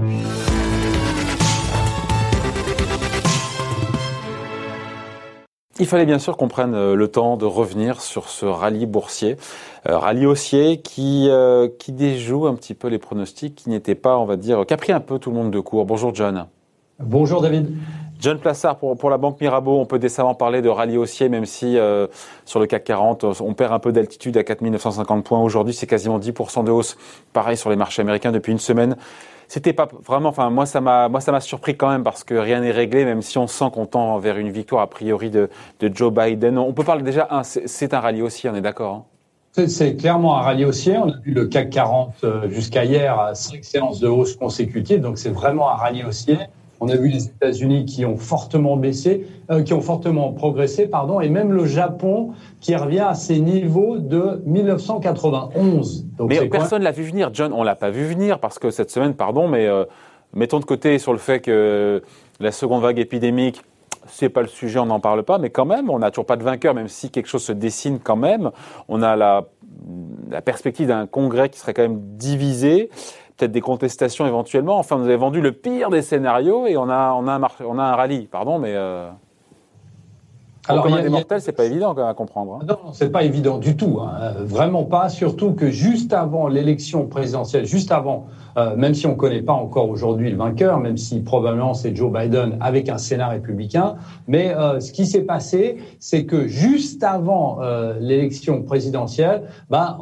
Il fallait bien sûr qu'on prenne euh, le temps de revenir sur ce rallye boursier, euh, rallye haussier qui euh, qui déjoue un petit peu les pronostics, qui n'était pas, on va dire, qui a pris un peu tout le monde de court. Bonjour John. Bonjour David. John Plassard, pour, la Banque Mirabeau, on peut décemment parler de rallye haussier, même si sur le CAC 40, on perd un peu d'altitude à 4950 points. Aujourd'hui, c'est quasiment 10% de hausse. Pareil sur les marchés américains depuis une semaine c'était pas vraiment. Enfin, moi, ça m'a, moi, ça m'a surpris quand même parce que rien n'est réglé, même si on sent qu'on tend vers une victoire a priori de, Joe Biden. On peut parler déjà. C'est un rallye haussier, on est d'accord. Hein? C'est clairement un rallye haussier. On a vu le CAC 40 euh, jusqu'à hier, cinq séances de hausse consécutives, donc c'est vraiment un rallye haussier. On a vu les États-Unis qui ont fortement baissé, euh, qui ont fortement progressé, pardon, et même le Japon qui revient à ses niveaux de 1991. Donc mais personne l'a vu venir, John. On l'a pas vu venir parce que cette semaine, pardon, mais euh, mettons de côté sur le fait que la seconde vague épidémique, c'est pas le sujet, on n'en parle pas, mais quand même, on n'a toujours pas de vainqueur, même si quelque chose se dessine quand même. On a la, la perspective d'un congrès qui serait quand même divisé peut-être des contestations éventuellement. Enfin, vous avez vendu le pire des scénarios et on a, on a, un, on a un rallye. Pardon, mais. Euh... Alors, comme des mortels, c'est pas évident à comprendre. Hein. Non, c'est pas évident du tout, hein. vraiment pas. Surtout que juste avant l'élection présidentielle, juste avant, euh, même si on connaît pas encore aujourd'hui le vainqueur, même si probablement c'est Joe Biden avec un Sénat républicain, mais euh, ce qui s'est passé, c'est que juste avant euh, l'élection présidentielle, ben,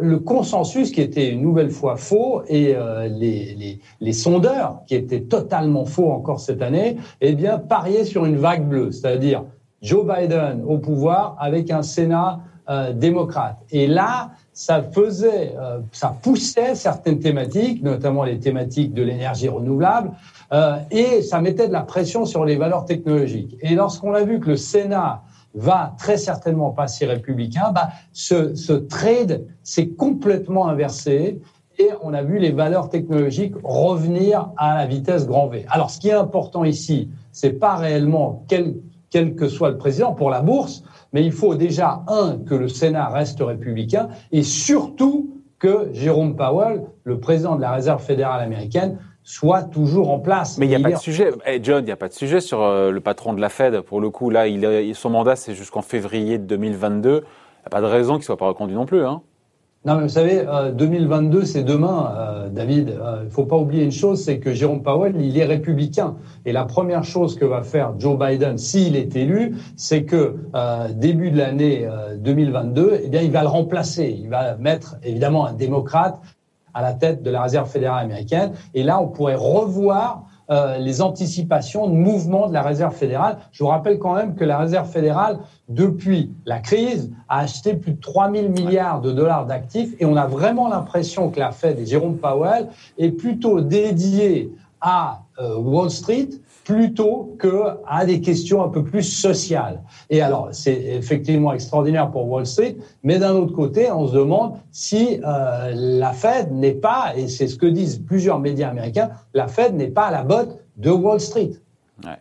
le consensus qui était une nouvelle fois faux et les, les, les, sondeurs qui étaient totalement faux encore cette année, eh bien pariaient sur une vague bleue, c'est-à-dire Joe Biden au pouvoir avec un Sénat euh, démocrate. Et là, ça faisait, euh, ça poussait certaines thématiques, notamment les thématiques de l'énergie renouvelable, euh, et ça mettait de la pression sur les valeurs technologiques. Et lorsqu'on a vu que le Sénat va très certainement passer républicain, bah, ce, ce trade s'est complètement inversé et on a vu les valeurs technologiques revenir à la vitesse grand V. Alors, ce qui est important ici, c'est pas réellement quel quel que soit le président, pour la bourse, mais il faut déjà, un, que le Sénat reste républicain, et surtout que Jérôme Powell, le président de la Réserve fédérale américaine, soit toujours en place. Mais il n'y a pas de sujet, hey John, il n'y a pas de sujet sur euh, le patron de la Fed. Pour le coup, là, il, son mandat, c'est jusqu'en février 2022. Il n'y a pas de raison qu'il ne soit pas reconduit non plus. Hein. Non, mais vous savez, 2022, euh, c'est demain, euh, David. Il euh, faut pas oublier une chose, c'est que Jérôme Powell, il est républicain. Et la première chose que va faire Joe Biden, s'il est élu, c'est que début de l'année 2022, eh bien, il va le remplacer. Il va mettre évidemment un démocrate à la tête de la Réserve fédérale américaine. Et là, on pourrait revoir euh, les anticipations de mouvement de la Réserve fédérale. Je vous rappelle quand même que la Réserve fédérale, depuis la crise, a acheté plus de 3 000 milliards de dollars d'actifs et on a vraiment l'impression que la Fed et Jérôme Powell est plutôt dédié à euh, Wall Street plutôt que à des questions un peu plus sociales. Et alors, c'est effectivement extraordinaire pour Wall Street, mais d'un autre côté, on se demande si euh, la Fed n'est pas, et c'est ce que disent plusieurs médias américains, la Fed n'est pas à la botte de Wall Street. Ouais.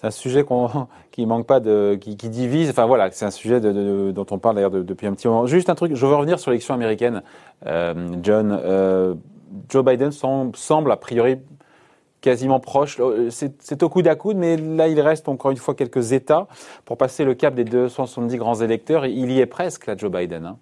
C'est un sujet qui manque pas de, qui, divise. Enfin voilà, c'est un sujet dont on parle d'ailleurs depuis un petit moment. Juste un truc, je veux revenir sur l'élection américaine, euh, John. Joe Biden semble a priori quasiment proche. Euh, c'est au coude à coude, mais là, il reste encore une fois quelques États pour passer le cap des 270 grands électeurs. Il y est presque, là, Joe Biden. Hein.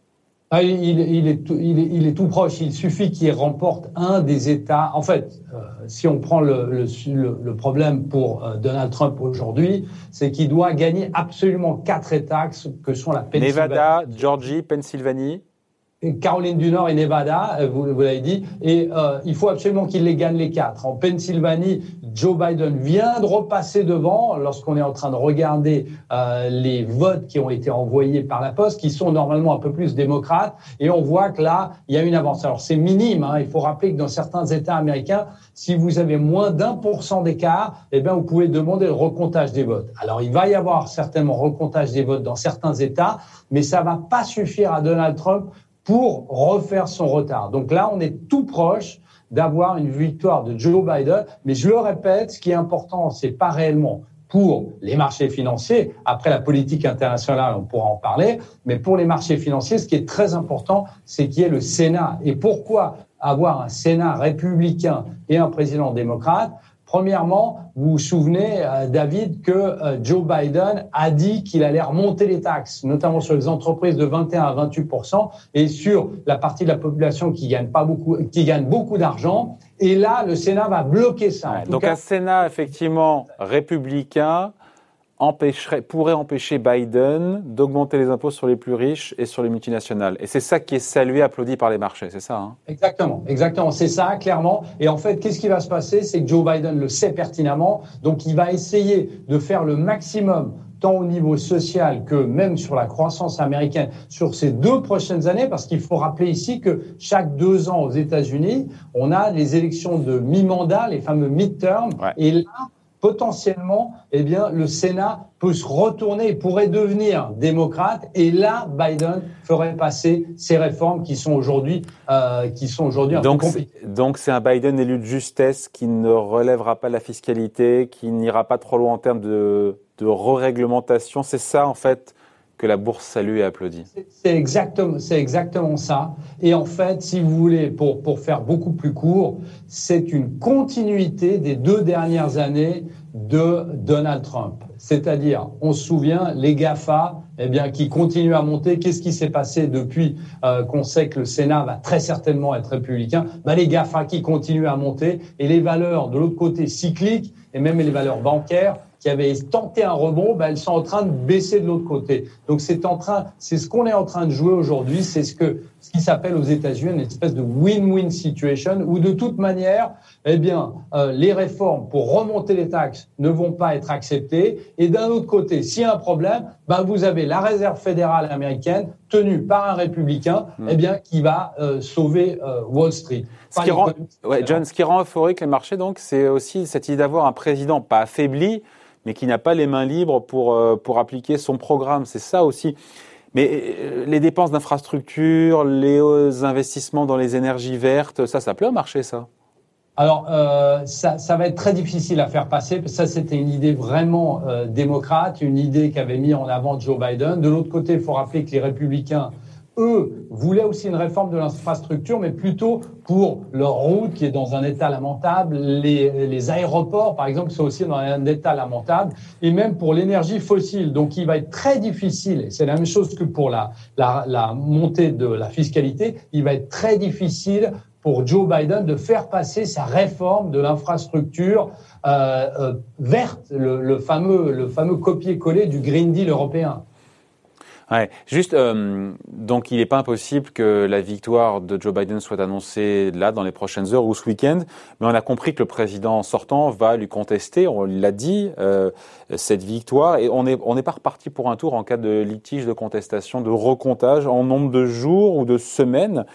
Ah, il, il, est tout, il, est, il, est tout, proche. Il suffit qu'il remporte un des États. En fait, euh, si on prend le, le, le problème pour euh, Donald Trump aujourd'hui, c'est qu'il doit gagner absolument quatre États que sont la Pennsylvanie. Nevada, Georgie, Pennsylvanie. Caroline du Nord et Nevada, euh, vous, l'avez dit, et euh, il faut absolument qu'il les gagne les quatre. En Pennsylvanie, Joe Biden vient de repasser devant lorsqu'on est en train de regarder euh, les votes qui ont été envoyés par la poste, qui sont normalement un peu plus démocrates, et on voit que là, il y a une avance. Alors c'est minime, hein, il faut rappeler que dans certains États américains, si vous avez moins d'un pour cent d'écart, eh bien vous pouvez demander le recomptage des votes. Alors il va y avoir certainement recomptage des votes dans certains États, mais ça va pas suffire à Donald Trump pour refaire son retard. Donc là, on est tout proche d'avoir une victoire de Joe Biden. Mais je le répète, ce qui est important, c'est pas réellement pour les marchés financiers. Après la politique internationale, on pourra en parler. Mais pour les marchés financiers, ce qui est très important, c'est qu'il y ait le Sénat. Et pourquoi avoir un Sénat républicain et un président démocrate, Premièrement, vous vous souvenez, euh, David, que euh, Joe Biden a dit qu'il allait remonter les taxes, notamment sur les entreprises de 21 à 28% et sur la partie de la population qui gagne pas beaucoup, qui gagne beaucoup d'argent. Et là, le Sénat va bloquer ça. donc un Sénat effectivement républicain empêcherait, pourrait empêcher Biden d'augmenter les impôts sur les plus riches et sur les multinationales. Et c'est ça qui est salué, applaudi par les marchés, c'est ça hein? Exactement, exactement, c'est ça, clairement. Et en fait, qu'est-ce qui va se passer? C'est que Joe Biden le sait pertinemment, donc il va essayer de faire le maximum tant au niveau social que même sur la croissance américaine sur ces deux prochaines années, parce qu'il faut rappeler ici que chaque deux ans aux États-Unis, on a les élections de mi-mandat, les fameux midterms, et là, potentiellement, eh bien, le Sénat peut se retourner et pourrait devenir démocrate. Et là, Biden ferait passer ces réformes qui sont aujourd'hui, euh, qui sont aujourd'hui un donc, Donc, c'est un Biden élu de justesse qui ne relèvera pas la fiscalité, qui n'ira pas trop loin en termes de, de re-réglementation. C'est ça, en fait, que la bourse salue et applaudit. C'est exactement, exactement ça. Et en fait, si vous voulez, pour, pour faire beaucoup plus court, c'est une continuité des deux dernières années de Donald Trump. C'est-à-dire, on se souvient, les GAFA, eh bien, qui continuent à monter. Qu'est-ce qui s'est passé depuis euh, qu'on sait que le Sénat va très certainement être républicain? Ben, Les GAFA qui continuent à monter et les valeurs de l'autre côté cycliques et même les valeurs bancaires qui avaient tenté un rebond, ben, elles sont en train de baisser de l'autre côté. Donc c'est en train, c'est ce qu'on est en train de jouer aujourd'hui, c'est ce que ce qui s'appelle aux États-Unis une espèce de win-win situation où de toute manière, eh bien, euh, les réformes pour remonter les taxes ne vont pas être acceptées. Et d'un autre côté, s'il y a un problème, ben, vous avez la Réserve fédérale américaine tenue par un républicain, hmm. eh bien, qui va euh, sauver euh, Wall Street. Ce qui, rend, ouais, John, ce qui rend euphorique les marchés, donc, c'est aussi cette idée d'avoir un président pas affaibli, mais qui n'a pas les mains libres pour, euh, pour appliquer son programme. C'est ça aussi. Mais euh, les dépenses d'infrastructure, les investissements dans les énergies vertes, ça, ça plaît au marché, ça alors, euh, ça, ça, va être très difficile à faire passer. Ça, c'était une idée vraiment démocrate, une idée qu'avait mis en avant Joe Biden. De l'autre côté, il faut rappeler que les républicains eux, voulaient aussi une réforme de l'infrastructure, mais plutôt pour leur route qui est dans un état lamentable, les, aéroports, par exemple, sont aussi dans un état lamentable, et même pour l'énergie fossile. Donc, il va être très difficile, et c'est la même chose que pour la, montée de la fiscalité, il va être très difficile pour Joe Biden de faire passer sa réforme de l'infrastructure euh, euh, verte, le, le, fameux, le fameux copier-coller du Green Deal européen. Ouais, juste, euh, donc il n'est pas impossible que la victoire de Joe Biden soit annoncée là dans les prochaines heures ou ce week-end, mais on a compris que le président sortant va lui contester, on l'a dit, euh, cette victoire, et on n'est on est pas reparti pour un tour en cas de litige, de contestation, de recomptage en nombre de jours ou de semaines,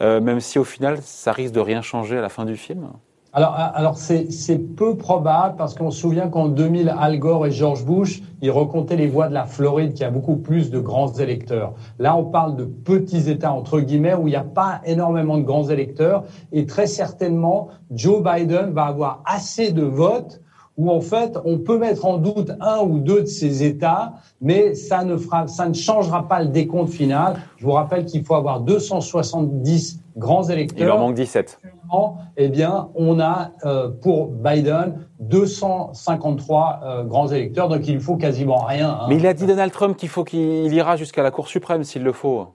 euh, même si au final ça risque de rien changer à la fin du film. Alors, alors c'est peu probable parce qu'on se souvient qu'en 2000, Al Gore et George Bush, ils recomptaient les voix de la Floride qui a beaucoup plus de grands électeurs. Là, on parle de petits États, entre guillemets, où il n'y a pas énormément de grands électeurs. Et très certainement, Joe Biden va avoir assez de votes où en fait on peut mettre en doute un ou deux de ces États, mais ça ne fera, ça ne changera pas le décompte final. Je vous rappelle qu'il faut avoir 270 grands électeurs. Il en manque 17. Eh bien, on a euh, pour Biden 253 euh, grands électeurs, donc il faut quasiment rien. Hein. Mais il a dit Donald Trump qu'il faut qu'il ira jusqu'à la Cour suprême s'il le faut.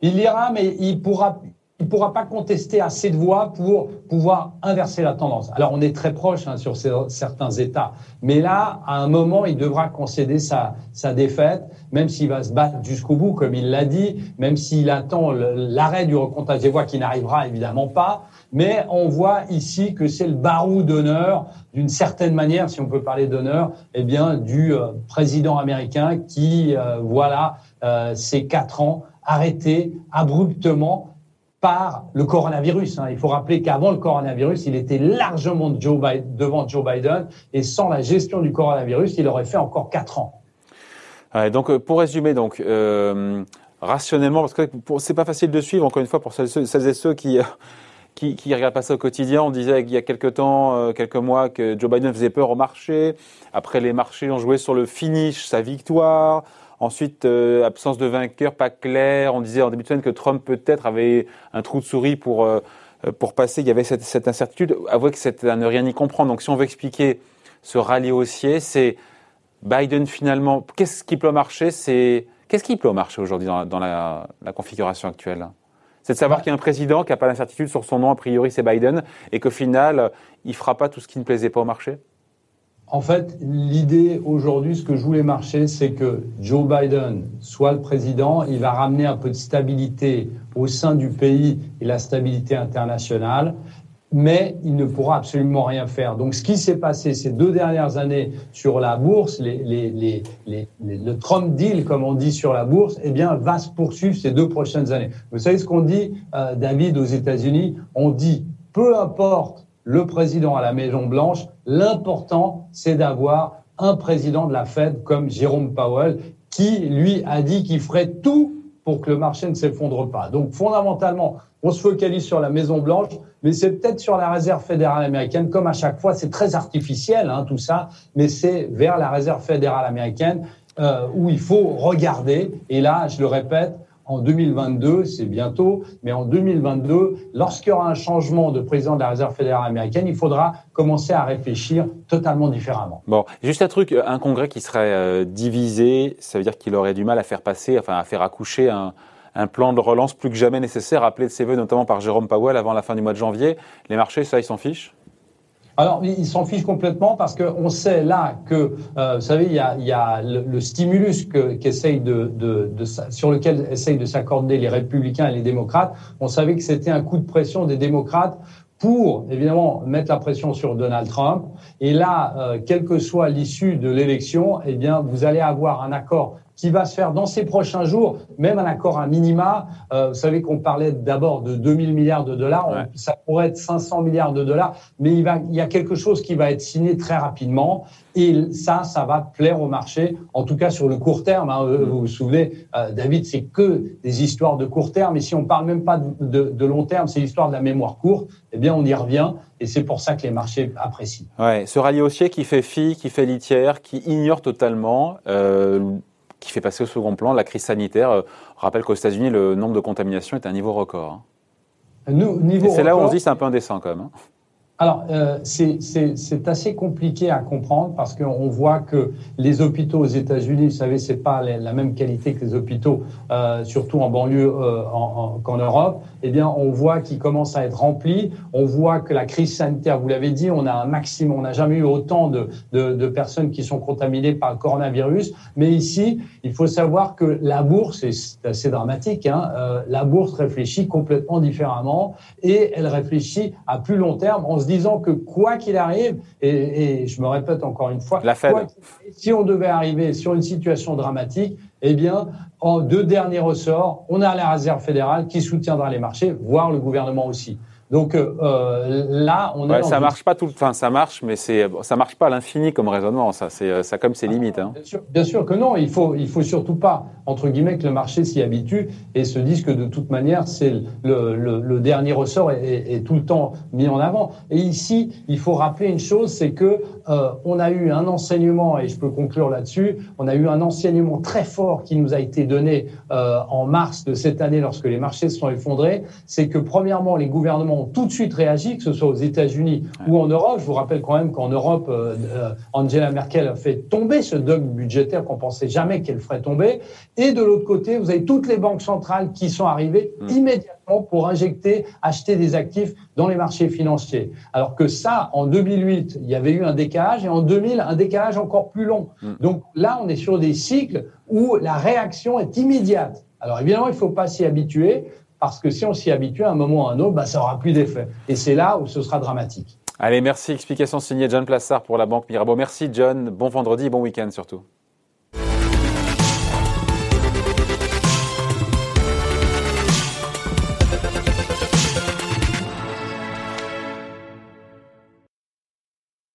Il ira, mais il pourra, il pourra pas contester assez de voix pour pouvoir inverser la tendance. Alors, on est très proche hein, sur certains États, mais là, à un moment, il devra concéder sa, sa défaite, même s'il va se battre jusqu'au bout, comme il l'a dit, même s'il attend l'arrêt du recomptage des voix qui n'arrivera évidemment pas mais on voit ici que c'est le barou d'honneur, d'une certaine manière, si on peut parler d'honneur, eh bien, du euh, président américain qui, euh, voilà, euh, ces quatre ans arrêtés abruptement par le coronavirus. Hein. Il faut rappeler qu'avant le coronavirus, il était largement devant Joe Biden, et sans la gestion du coronavirus, il aurait fait encore quatre ans. donc, pour résumer, donc. rationnellement, parce que c'est pas facile de suivre, encore une fois, pour celles et ceux qui, qui, qui regarde pas ça au quotidien. On disait il y a quelques temps, euh, quelques mois, que Joe Biden faisait peur au marché. Après, les marchés ont joué sur le finish, sa victoire. Ensuite, euh, absence de vainqueur, pas clair. On disait en début de semaine que Trump peut-être avait un trou de souris pour euh, pour passer, il y avait cette, cette incertitude. Avouez que c'est à ne rien y comprendre. Donc si on veut expliquer ce rallye haussier, c'est Biden finalement, qu'est-ce qui peut marcher? C'est Qu'est-ce qui peut marcher aujourd'hui dans, la, configuration actuelle? C'est de savoir qu'il y a un président qui n'a pas d'incertitude sur son nom, a priori c'est Biden, et qu'au final, il ne fera pas tout ce qui ne plaisait pas au marché? En fait, l'idée aujourd'hui, ce que je voulais marcher, c'est que Joe Biden soit le président, il va ramener un peu de stabilité au sein du pays et la stabilité internationale mais il ne pourra absolument rien faire. Donc, ce qui s'est passé ces deux dernières années sur la bourse, les, le Trump deal, comme on dit sur la bourse, eh bien, va se poursuivre ces deux prochaines années. Vous savez ce qu'on dit, euh, David, aux États-Unis? On dit, peu importe le président à la Maison Blanche, l'important, c'est d'avoir un président de la Fed comme Jérôme Powell, qui, lui, a dit qu'il ferait tout pour que le marché ne s'effondre pas. Donc, fondamentalement, on se focalise sur la Maison Blanche, mais c'est peut-être sur la Réserve fédérale américaine, comme à chaque fois, c'est très artificiel hein, tout ça, mais c'est vers la Réserve fédérale américaine euh, où il faut regarder. Et là, je le répète, en 2022, c'est bientôt, mais en 2022, lorsqu'il y aura un changement de président de la Réserve fédérale américaine, il faudra commencer à réfléchir totalement différemment. Bon, juste un truc, un congrès qui serait euh, divisé, ça veut dire qu'il aurait du mal à faire passer, enfin à faire accoucher un, un plan de relance plus que jamais nécessaire, appelé de ses voeux notamment par Jérôme Powell avant la fin du mois de janvier. Les marchés, ça, ils s'en fichent? Alors, ils s'en fichent complètement parce qu'on sait là que, euh, vous savez, il y a, il y a le, stimulus que, de, de, de, sur lequel essayent de s'accorder les républicains et les démocrates. On savait que c'était un coup de pression des démocrates pour évidemment mettre la pression sur Donald Trump. Et là, euh, quelle que soit l'issue de l'élection, eh bien, vous allez avoir un accord qui va se faire dans ces prochains jours, même un accord à minima. Euh, vous savez qu'on parlait d'abord de 2000 milliards de dollars, ça pourrait être 500 milliards de dollars, mais il, va, il y a quelque chose qui va être signé très rapidement. Et ça, ça va plaire au marché, en tout cas sur le court terme. Hein. Mm. Vous vous souvenez, euh, David, c'est que des histoires de court terme. Et si on parle même pas de, de, long terme, c'est l'histoire de la mémoire courte, eh bien, on y revient. Et c'est pour ça que les marchés apprécient. Ouais, ce rallye haussier qui fait fi, qui fait litière, qui ignore totalement euh, qui fait passer au second plan la crise sanitaire. On euh, rappelle qu'aux États-Unis, le nombre de contaminations est à un niveau record. Hein. c'est là où on se dit c'est un peu indécent quand même. Hein. Alors, euh, c'est assez compliqué à comprendre parce qu'on voit que les hôpitaux aux États-Unis, vous savez, c'est pas la même qualité que les hôpitaux, euh, surtout en banlieue euh, qu'en Europe. Eh bien, on voit qu'ils commencent à être remplis. On voit que la crise sanitaire, vous l'avez dit, on a un maximum, on n'a jamais eu autant de, de, de, personnes qui sont contaminées par le coronavirus. Mais ici, il faut savoir que la bourse, et c'est assez dramatique, hein, euh, la bourse réfléchit complètement différemment et elle réfléchit à plus long terme. On se disant que quoi qu'il arrive, et, je me répète encore une fois, si on devait arriver sur une situation dramatique, eh bien, en deux derniers ressorts, on a la réserve fédérale qui soutiendra les marchés, voire le gouvernement aussi. Donc euh, là, on ouais, ça marche pas tout le temps, ça marche, mais c'est ça marche pas à l'infini comme raisonnement. Ça, c'est euh, ça comme ses limites. Hein. Bien, sûr, bien, sûr, que non. Il faut il faut surtout pas entre guillemets que le marché s'y habitue et se dise que de toute manière c'est le, le, le, dernier ressort est, est, tout le temps mis en avant. Et ici, il faut rappeler une chose, c'est que euh, on a eu un enseignement et je peux conclure là-dessus. On a eu un enseignement très fort qui nous a été donné euh, en mars de cette année lorsque les marchés se sont effondrés. C'est que premièrement, les gouvernements tout de suite réagi, que ce soit aux États-Unis ou en Europe. Je vous rappelle quand même qu'en Europe, euh, euh, Angela Merkel a fait tomber ce dogme budgétaire qu'on pensait jamais qu'elle ferait tomber. Et de l'autre côté, vous avez toutes les banques centrales qui sont arrivées mm. immédiatement pour injecter, acheter des actifs dans les marchés financiers. Alors que ça, en 2008, il y avait eu un décalage et en 2000, un décalage encore plus long. Mm. Donc là, on est sur des cycles où la réaction est immédiate. Alors évidemment, il ne faut pas s'y habituer parce que si on s'y habitue à un moment ou à un autre, bah, ça aura plus d'effet. Et c'est là où ce sera dramatique. Allez, merci. Explication signée John Plassard pour la Banque Mirabeau. Merci John. Bon vendredi, bon week-end surtout.